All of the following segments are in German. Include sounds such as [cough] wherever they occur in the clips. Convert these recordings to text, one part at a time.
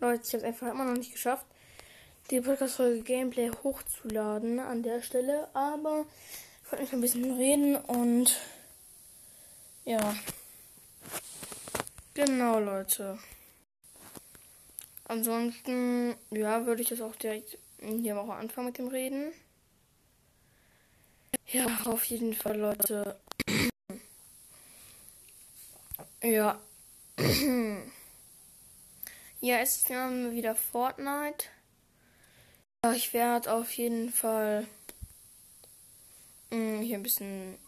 Leute, ich habe es einfach immer noch nicht geschafft, die Podcast-Folge Gameplay hochzuladen an der Stelle. Aber ich wollte mich ein bisschen reden und ja. Genau, Leute. Ansonsten, ja, würde ich das auch direkt hier auch anfangen mit dem Reden. Ja, auf jeden Fall, Leute. [clears throat] ja. [clears throat] ja, es ist wieder Fortnite. Ja, ich werde auf jeden Fall mh, hier ein bisschen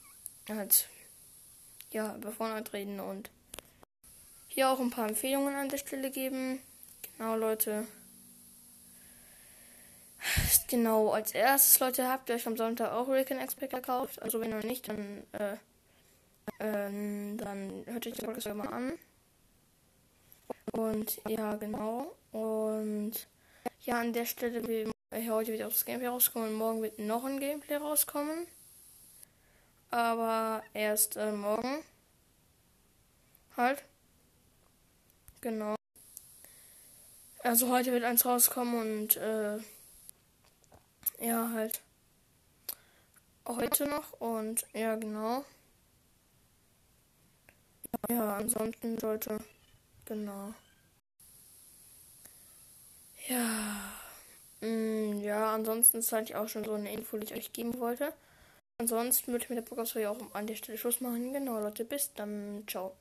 halt ja über Fortnite reden und hier auch ein paar Empfehlungen an der Stelle geben. Genau, Leute. Genau, als erstes, Leute, habt ihr euch am Sonntag auch Rick Expect gekauft. Also wenn ihr nicht, dann, äh, ähm, dann hört euch Podcast mal an. Und ja, genau. Und ja, an der Stelle will heute wieder das Gameplay rauskommen morgen wird noch ein Gameplay rauskommen. Aber erst äh, morgen. Halt. Genau. Also heute wird eins rauskommen und äh, ja, halt heute noch und ja, genau. Ja, ansonsten sollte, genau. Ja, mm, ja, ansonsten ist eigentlich auch schon so eine Info, die ich euch geben wollte. Ansonsten würde ich mit der Podcast ja auch an der Stelle Schluss machen. Genau, Leute, bis dann. Ciao.